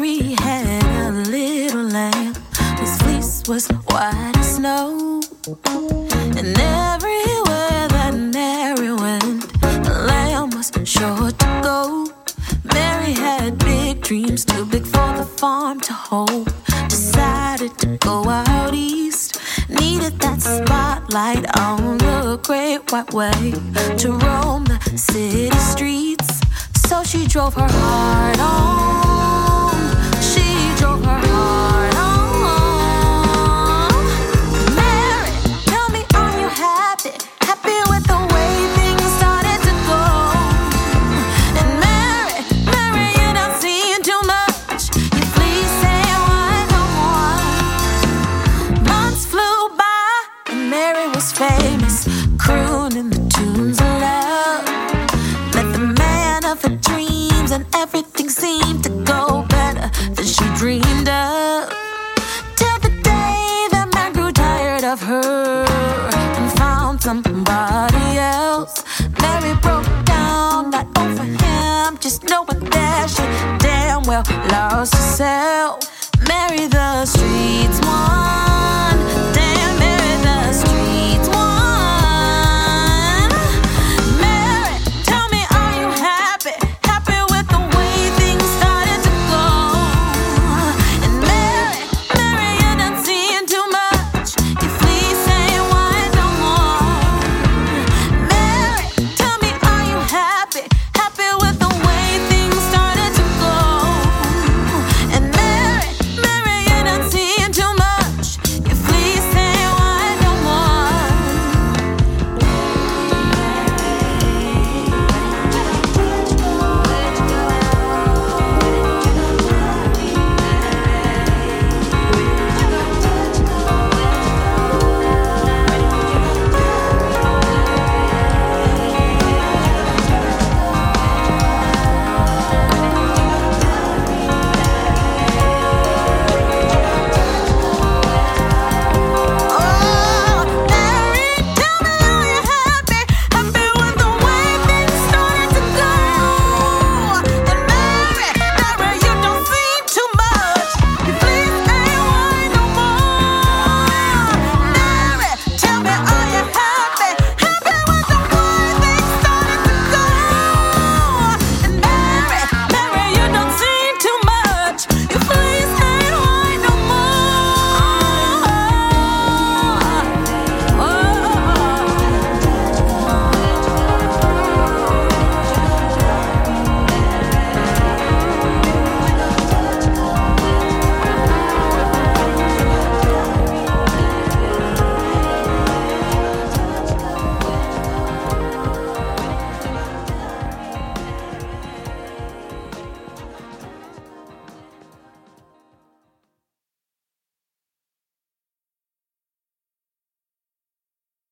Mary had a little lamb whose fleece was white as snow. And everywhere that Mary went, the lamb was sure to go. Mary had big dreams, too big for the farm to hold. Decided to go out east, needed that spotlight on the great white way to roam the city streets. So she drove her heart on. Famous, crooning the tunes of love. Met the man of her dreams, and everything seemed to go better than she dreamed of. Till the day the man grew tired of her and found somebody else. Mary broke down, got over him, just knowing that she damn well lost herself. Mary, the streets one.